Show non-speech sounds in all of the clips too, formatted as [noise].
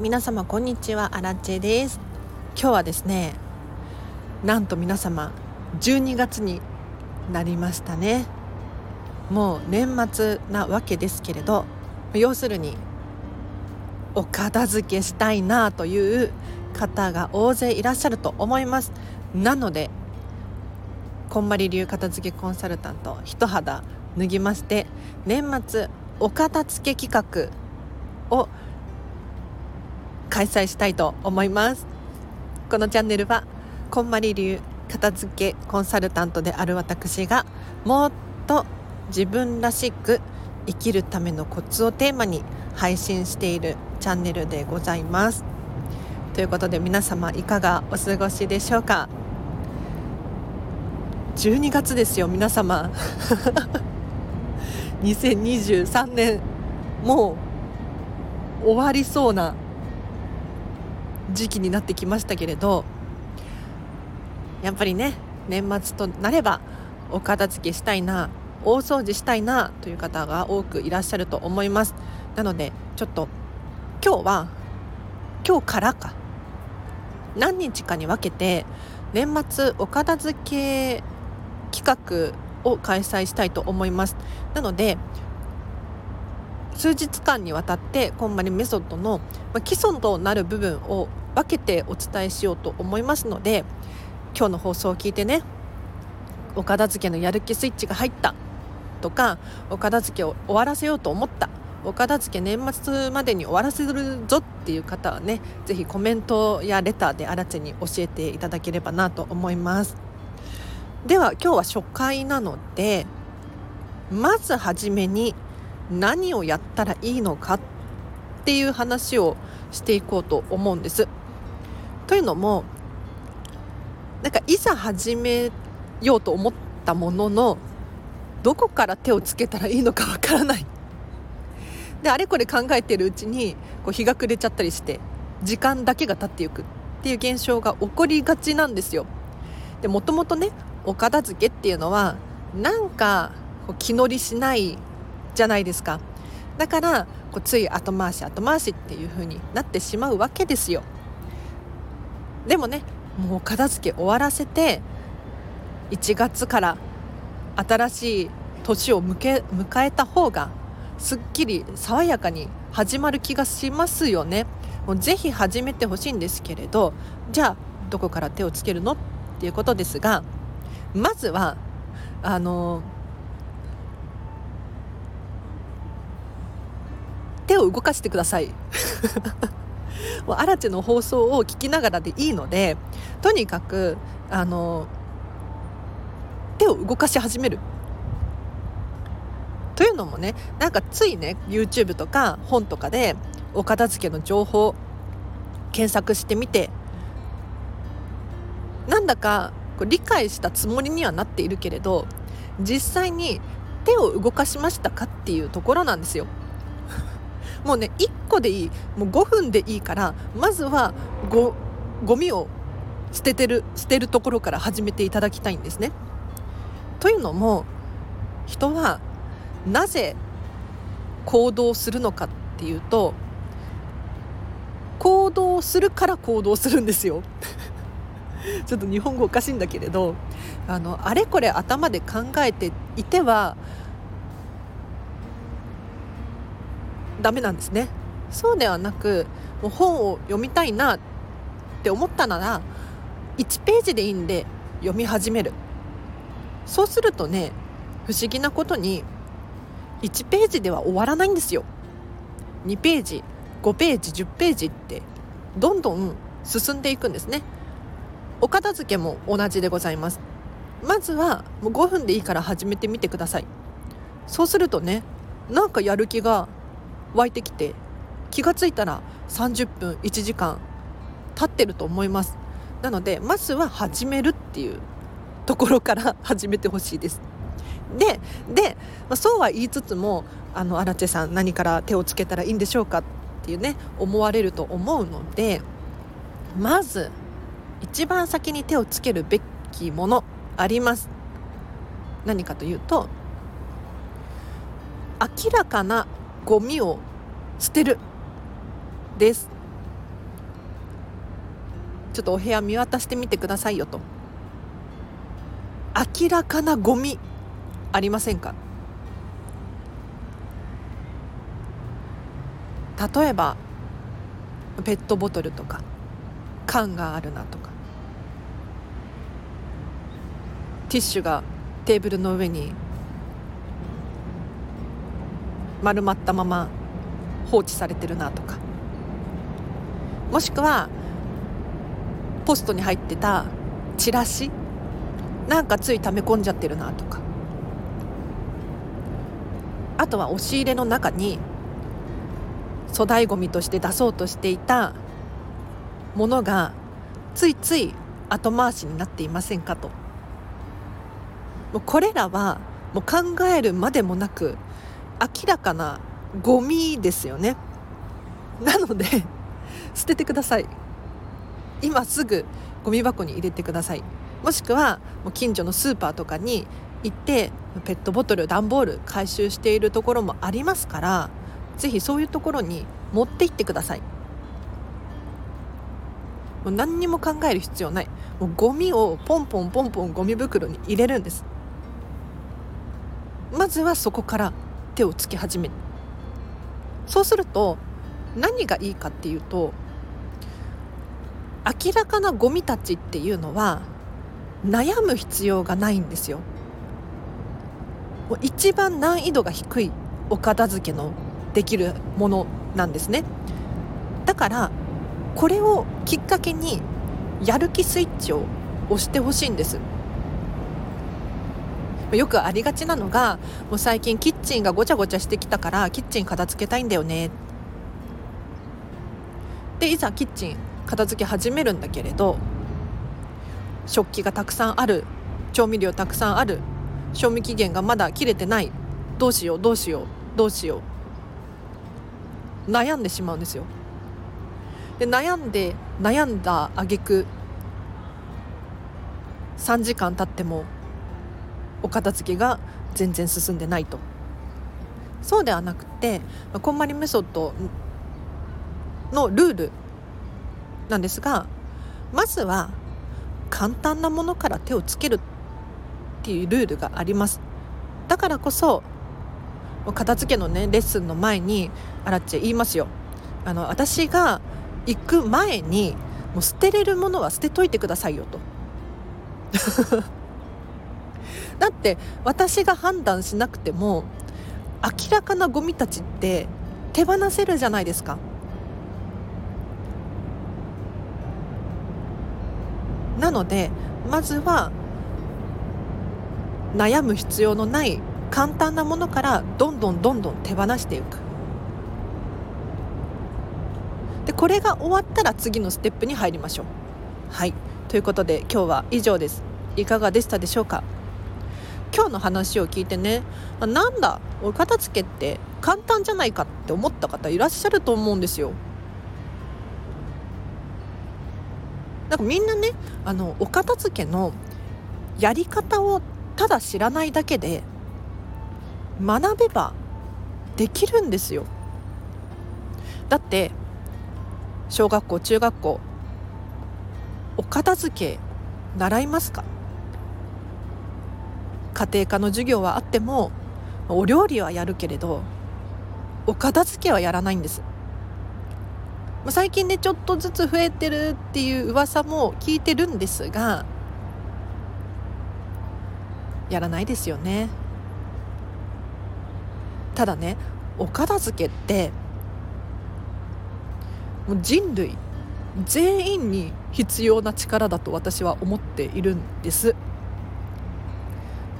皆様こんにちはアラチェです。今日はですねなんと皆様12月になりましたね。もう年末なわけですけれど要するにお片付けしたいなという方が大勢いらっしゃると思います。なのでこんまり流片付けコンサルタント一肌脱ぎまして年末お片付け企画を開催したいと思います。このチャンネルはこんまり流片付けコンサルタントである私がもっと自分らしく生きるためのコツをテーマに配信しているチャンネルでございます。ということで皆様いかがお過ごしでしょうか？12月ですよ皆様。[laughs] 2023年もう終わりそうな時期になってきましたけれどやっぱりね年末となればお片付けしたいな大掃除したいなという方が多くいらっしゃると思います。なのでちょっと今日は今日からか何日かに分けて年末お片付け企画を開催したいと思います。なので数日間にわたってこんまりメソッドの基礎となる部分を分けてお伝えしようと思いますので今日の放送を聞いてねお片付けのやる気スイッチが入ったとかお片付けを終わらせようと思ったお片付け年末までに終わらせるぞっていう方はねぜひコメントやレターであらちに教えていただければなと思います。では今日は初回なのでまずはじめに何をやったらいいのかっていう話をしていこうと思うんです。というのもなんかいざ始めようと思ったもののどこから手をつけたらいいのかわからないであれこれ考えてるうちにこう日が暮れちゃったりして時間だけが経っていくっていう現象が起こりがちなんですよでもともとねお片付けっていうのはなんかこう気乗りしないじゃないですか。だからこうつい後回し後回しっていう風になってしまうわけですよ。でもねもう片付け終わらせて1月から新しい年を迎えた方がすっきり爽やかに始まる気がしますよね。もうぜひ始めてほしいんですけれどじゃあどこから手をつけるの？っていうことですがまずはあの手を動かしてください [laughs] もうアラチェの放送を聞きながらでいいのでとにかくあの手を動かし始めるというのもねなんかついね YouTube とか本とかでお片付けの情報検索してみてなんだか理解したつもりにはなっているけれど実際に手を動かしましたかっていうところなんですよ。もうね1個でいいもう5分でいいからまずはごゴミを捨ててる捨てるところから始めていただきたいんですね。というのも人はなぜ行動するのかっていうと行動するから行動するんですよ。[laughs] ちょっと日本語おかしいんだけれどあのあれこれ頭で考えていてはダメなんですね。そうではなくもう本を読みたいなって思ったなら1ページでいいんで読み始める。そうするとね不思議なことに1ページでは終わらないんですよ。2ページ5ページ10ページってどんどん進んでいくんですね。お片付けも同じでございます。まずはもう5分でいいから始めてみてください。そうするとねなんかやる気が湧いてきて気がついたら30分1時間経ってると思います。なのでまずは始めるっていうところから [laughs] 始めてほしいです。でで、まあ、そうは言いつつもあの荒地さん何から手をつけたらいいんでしょうかっていうね思われると思うのでまず一番先に手をつけるべきものあります。何かというと明らかなゴミを捨てるです。ちょっとお部屋見渡してみてくださいよと。明らかなゴミありませんか？例えばペットボトルとか缶があるなとかティッシュがテーブルの上に丸まったまま放置されてるなとか。もしくはポストに入ってたチラシ？なんかつい溜め込んじゃってるなとか。あとは押し入れの中に粗大ごみとして出そうとしていたものがついつい後回しになっていませんかと。もうこれらはもう考えるまでもなく明らかなゴミですよね。なので [laughs] 捨ててください。今すぐゴミ箱に入れてください。もしくはもう近所のスーパーとかに行ってペットボトル段ボール回収しているところもありますからぜひそういうところに持って行ってください。もう何にも考える必要ない。もうゴミをポンポンポンポンゴミ袋に入れるんです。まずはそこから手をつけ始める。そうすると何がいいかっていうと明らかなゴミたちっていうのは悩む必要がないんですよ。もう一番難易度が低いお片付けのできるものなんですね。だからこれをきっかけにやる気スイッチを押してほしいんです。よくありがちなのがもう最近キッチンがごちゃごちゃしてきたからキッチン片付けたいんだよね。でいざキッチン片付け始めるんだけれど食器がたくさんある調味料たくさんある賞味期限がまだ切れてないどうしようどうしようどうしよう。悩んでしまうんですよ。で悩んで悩んだ挙句3時間経ってもお片付けが全然進んでないと。そうではなくてこんまりメソッドのルールなんですがまずは簡単なものから手をつけるっていうルールがあります。だからこそ片付けのねレッスンの前にあらっちゃ言いますよ。あの私が行く前にもう捨てれるものは捨てといてくださいよと。だって私が判断しなくても明らかなゴミたちって手放せるじゃないですか。なのでまずは悩む必要のない簡単なものからどんどんどんどん手放していく。でこれが終わったら次のステップに入りましょう。はい。ということで今日は以上です。いかがでしたでしょうか？今日の話を聞いてねなんだお片付けって簡単じゃないかって思った方いらっしゃると思うんですよ。なんかみんなねあのお片付けのやり方をただ知らないだけで学べばできるんですよ。だって小学校中学校お片付け習いますか？家庭科の授業はあってもお料理はやるけれどお片付けはやらないんです。最近ねちょっとずつ増えてるっていう噂も聞いてるんですがやらないですよね。ただねお片付けってもう人類全員に必要な力だと私は思っているんです。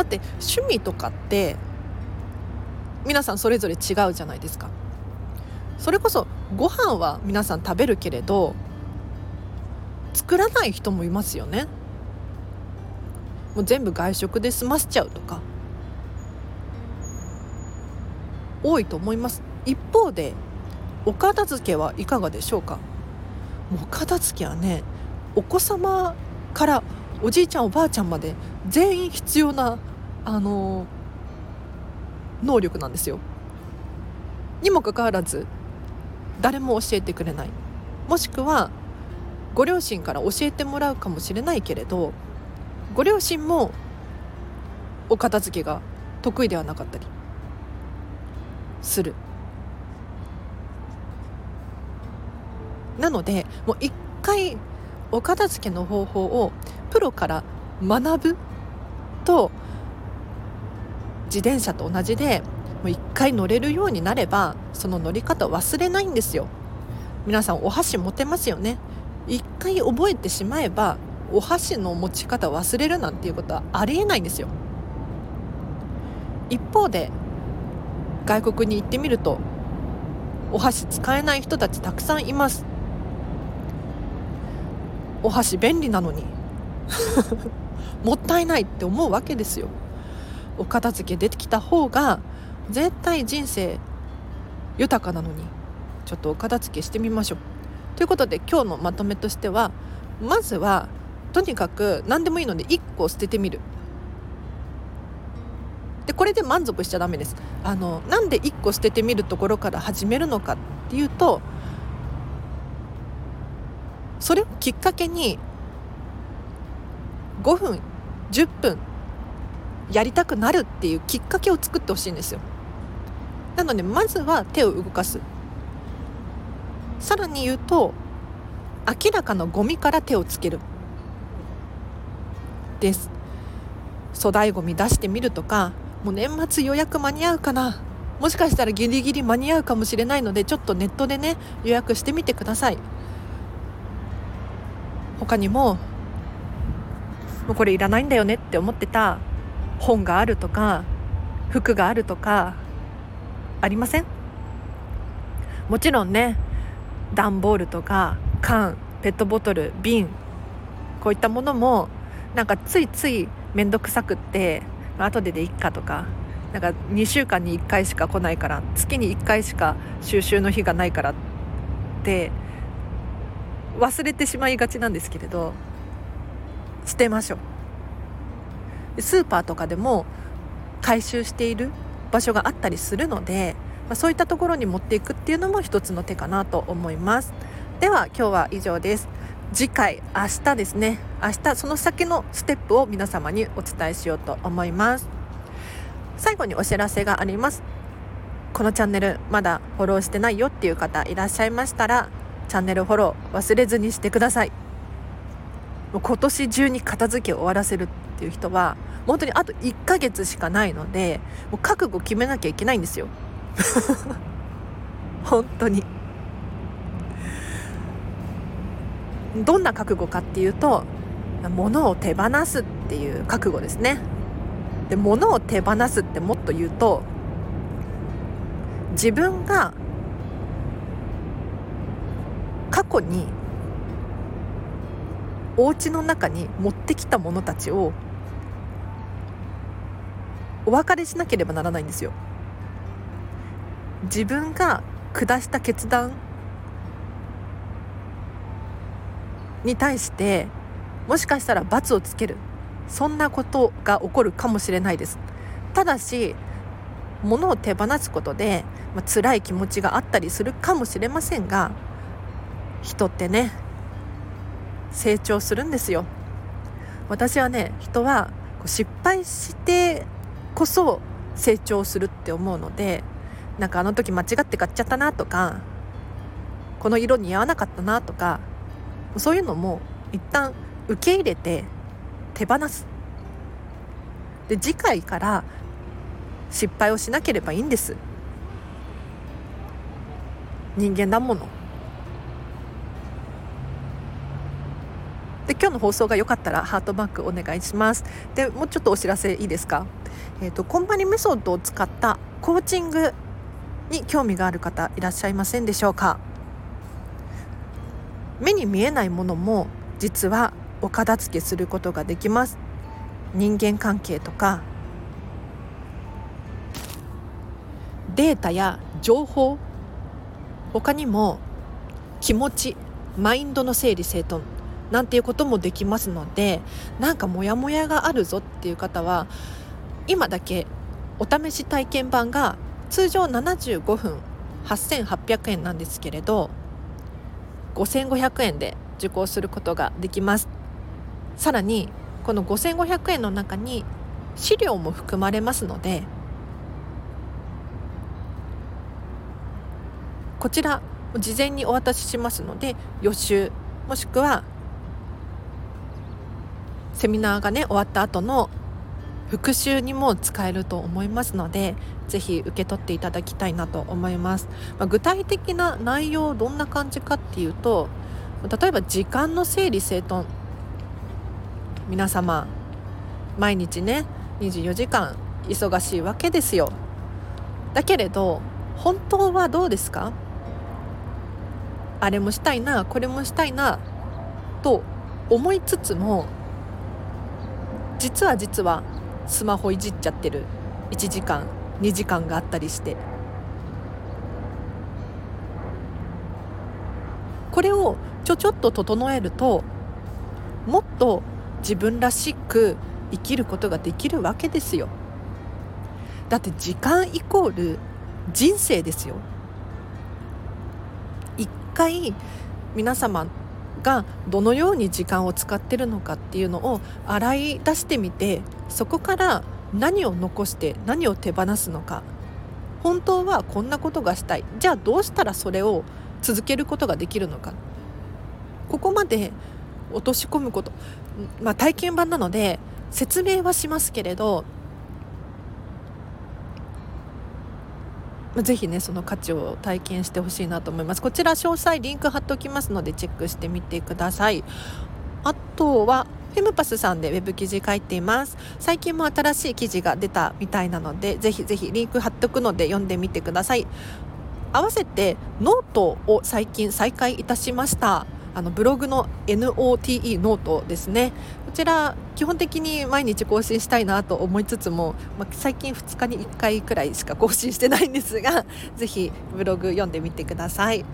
だって趣味とかって皆さんそれぞれ違うじゃないですか。それこそご飯は皆さん食べるけれど作らない人もいますよね。もう全部外食で済ませちゃうとか。多いと思います。一方でお片付けはいかがでしょうか。もうお片付けはねお子様からおじいちゃんおばあちゃんまで全員必要なあの能力なんですよ。にもかかわらず誰も教えてくれない。もしくはご両親から教えてもらうかもしれないけれどご両親もお片付けが得意ではなかったりする。なのでもう一回お片付けの方法をプロから学ぶと自転車と同じでもう一回乗れるようになればその乗り方忘れないんですよ。皆さんお箸持てますよね。一回覚えてしまえばお箸の持ち方忘れるなんていうことはありえないんですよ。一方で外国に行ってみるとお箸使えない人たちたくさんいます。お箸便利なのに。[laughs] もったいないって思うわけですよ。お片付け出てきた方が絶対人生豊かなのにちょっとお片付けしてみましょう。ということで今日のまとめとしてはまずはとにかく何でもいいので1個捨ててみる。でこれで満足しちゃダメです。あのなんで1個捨ててみるところから始めるのかっていうとそれをきっかけに5分10分やりたくなるっていうきっかけを作ってほしいんですよ。なのでまずは手を動かす。さらに言うと明らかなゴミから手をつける。です。粗大ゴミ出してみるとかもう年末予約間に合うかな。もしかしたらギリギリ間に合うかもしれないのでちょっとネットでね予約してみてください。他にももうこれいらないんだよねって思ってた本があるとか服があるとかありません？もちろんね段ボールとか缶ペットボトル瓶こういったものもなんかついつい面倒くさくって後ででいっかとかなんか2週間に1回しか来ないから月に1回しか収集の日がないからって忘れてしまいがちなんですけれど捨てましょう。スーパーとかでも回収している場所があったりするので、まあ、そういったところに持っていくっていうのも一つの手かなと思います。では今日は以上です。次回明日ですね。明日その先のステップを皆様にお伝えしようと思います。最後にお知らせがあります。このチャンネルまだフォローしてないよっていう方いらっしゃいましたらチャンネルフォロー忘れずにしてください。もう今年中に片付けを終わらせる。っていう人は本当にあと1ヶ月しかないのでもう覚悟決めなきゃいけないんですよ。[laughs] 本当に。どんな覚悟かっていうと物を手放すっていう覚悟ですね。で物を手放すってもっと言うと自分が過去にお家の中に持ってきたものたちをお別れしなければならないんですよ。自分が下した決断に対してもしかしたら罰をつける。そんなことが起こるかもしれないです。ただし物を手放すことで、まあ、辛い気持ちがあったりするかもしれませんが人ってね成長するんですよ。私はね人は失敗してこそ成長するって思うのでなんかあの時間違って買っちゃったなとかこの色似合わなかったなとかそういうのも一旦受け入れて手放す。で次回から失敗をしなければいいんです。人間だもの。で今日の放送が良かったらハートマークお願いします。でもうちょっとお知らせいいですか？えっ、ー、とコンパニメソッドを使ったコーチングに興味がある方いらっしゃいませんでしょうか？目に見えないものも実はお片付けすることができます。人間関係とかデータや情報他にも気持ちマインドの整理整頓なんていうこともできますのでなんかモヤモヤがあるぞっていう方は今だけお試し体験版が通常75分8800円なんですけれど5500円で受講することができます。さらにこの5500円の中に資料も含まれますのでこちら事前にお渡ししますので予習もしくはセミナーがね終わった後の復習にも使えると思いますのでぜひ受け取っていただきたいなと思います、まあ、具体的な内容どんな感じかっていうと例えば時間の整理整頓。皆様毎日ね24時間忙しいわけですよ。だけれど本当はどうですか？あれもしたいなこれもしたいなと思いつつも実は実はスマホいじっちゃってる。1時間2時間があったりして。これをちょちょっと整えるともっと自分らしく生きることができるわけですよ。だって時間イコール人生ですよ。一回皆様がどのように時間を使ってるのかっていうのを洗い出してみてそこから何を残して何を手放すのか。本当はこんなことがしたい。じゃあどうしたらそれを続けることができるのか。ここまで落とし込むこと、まあ、体験版なので説明はしますけれどぜひねその価値を体験してほしいなと思います。こちら詳細リンク貼っておきますのでチェックしてみてください。あとはフェムパスさんでウェブ記事書いています。最近も新しい記事が出たみたいなのでぜひぜひリンク貼っておくので読んでみてください。合わせてノートを最近再開いたしました。あのブログの NOTE ノートですね。こちら基本的に毎日更新したいなと思いつつも、まあ、最近2日に1回くらいしか更新してないんですが [laughs] ぜひブログ読んでみてください。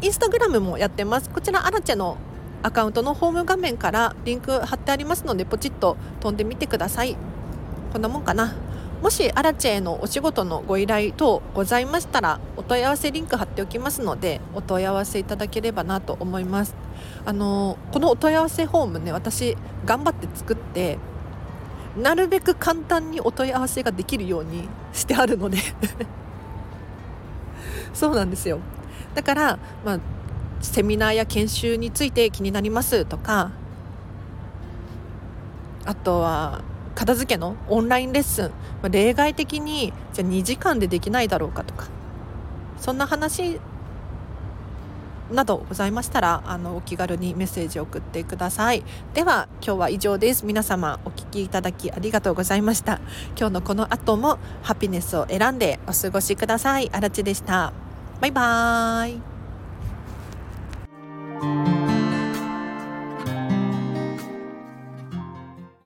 インスタグラムもやってます。こちらアラチェのアカウントのホーム画面からリンク貼ってありますのでポチッと飛んでみてください。こんなもんかな。もしアラチェへのお仕事のご依頼等ございましたらお問い合わせリンク貼っておきますのでお問い合わせいただければなと思います。あのこのお問い合わせフォームね私頑張って作ってなるべく簡単にお問い合わせができるようにしてあるので。[laughs] そうなんですよ。だから、まあ、セミナーや研修について気になりますとかあとは片付けのオンラインレッスン、ま、例外的にじゃあ2時間でできないだろうかとか。そんな話などございましたらあのお気軽にメッセージを送ってください。では今日は以上です。皆様お聞きいただきありがとうございました。今日のこの後もハピネスを選んでお過ごしください。あらちでした。バイバーイ。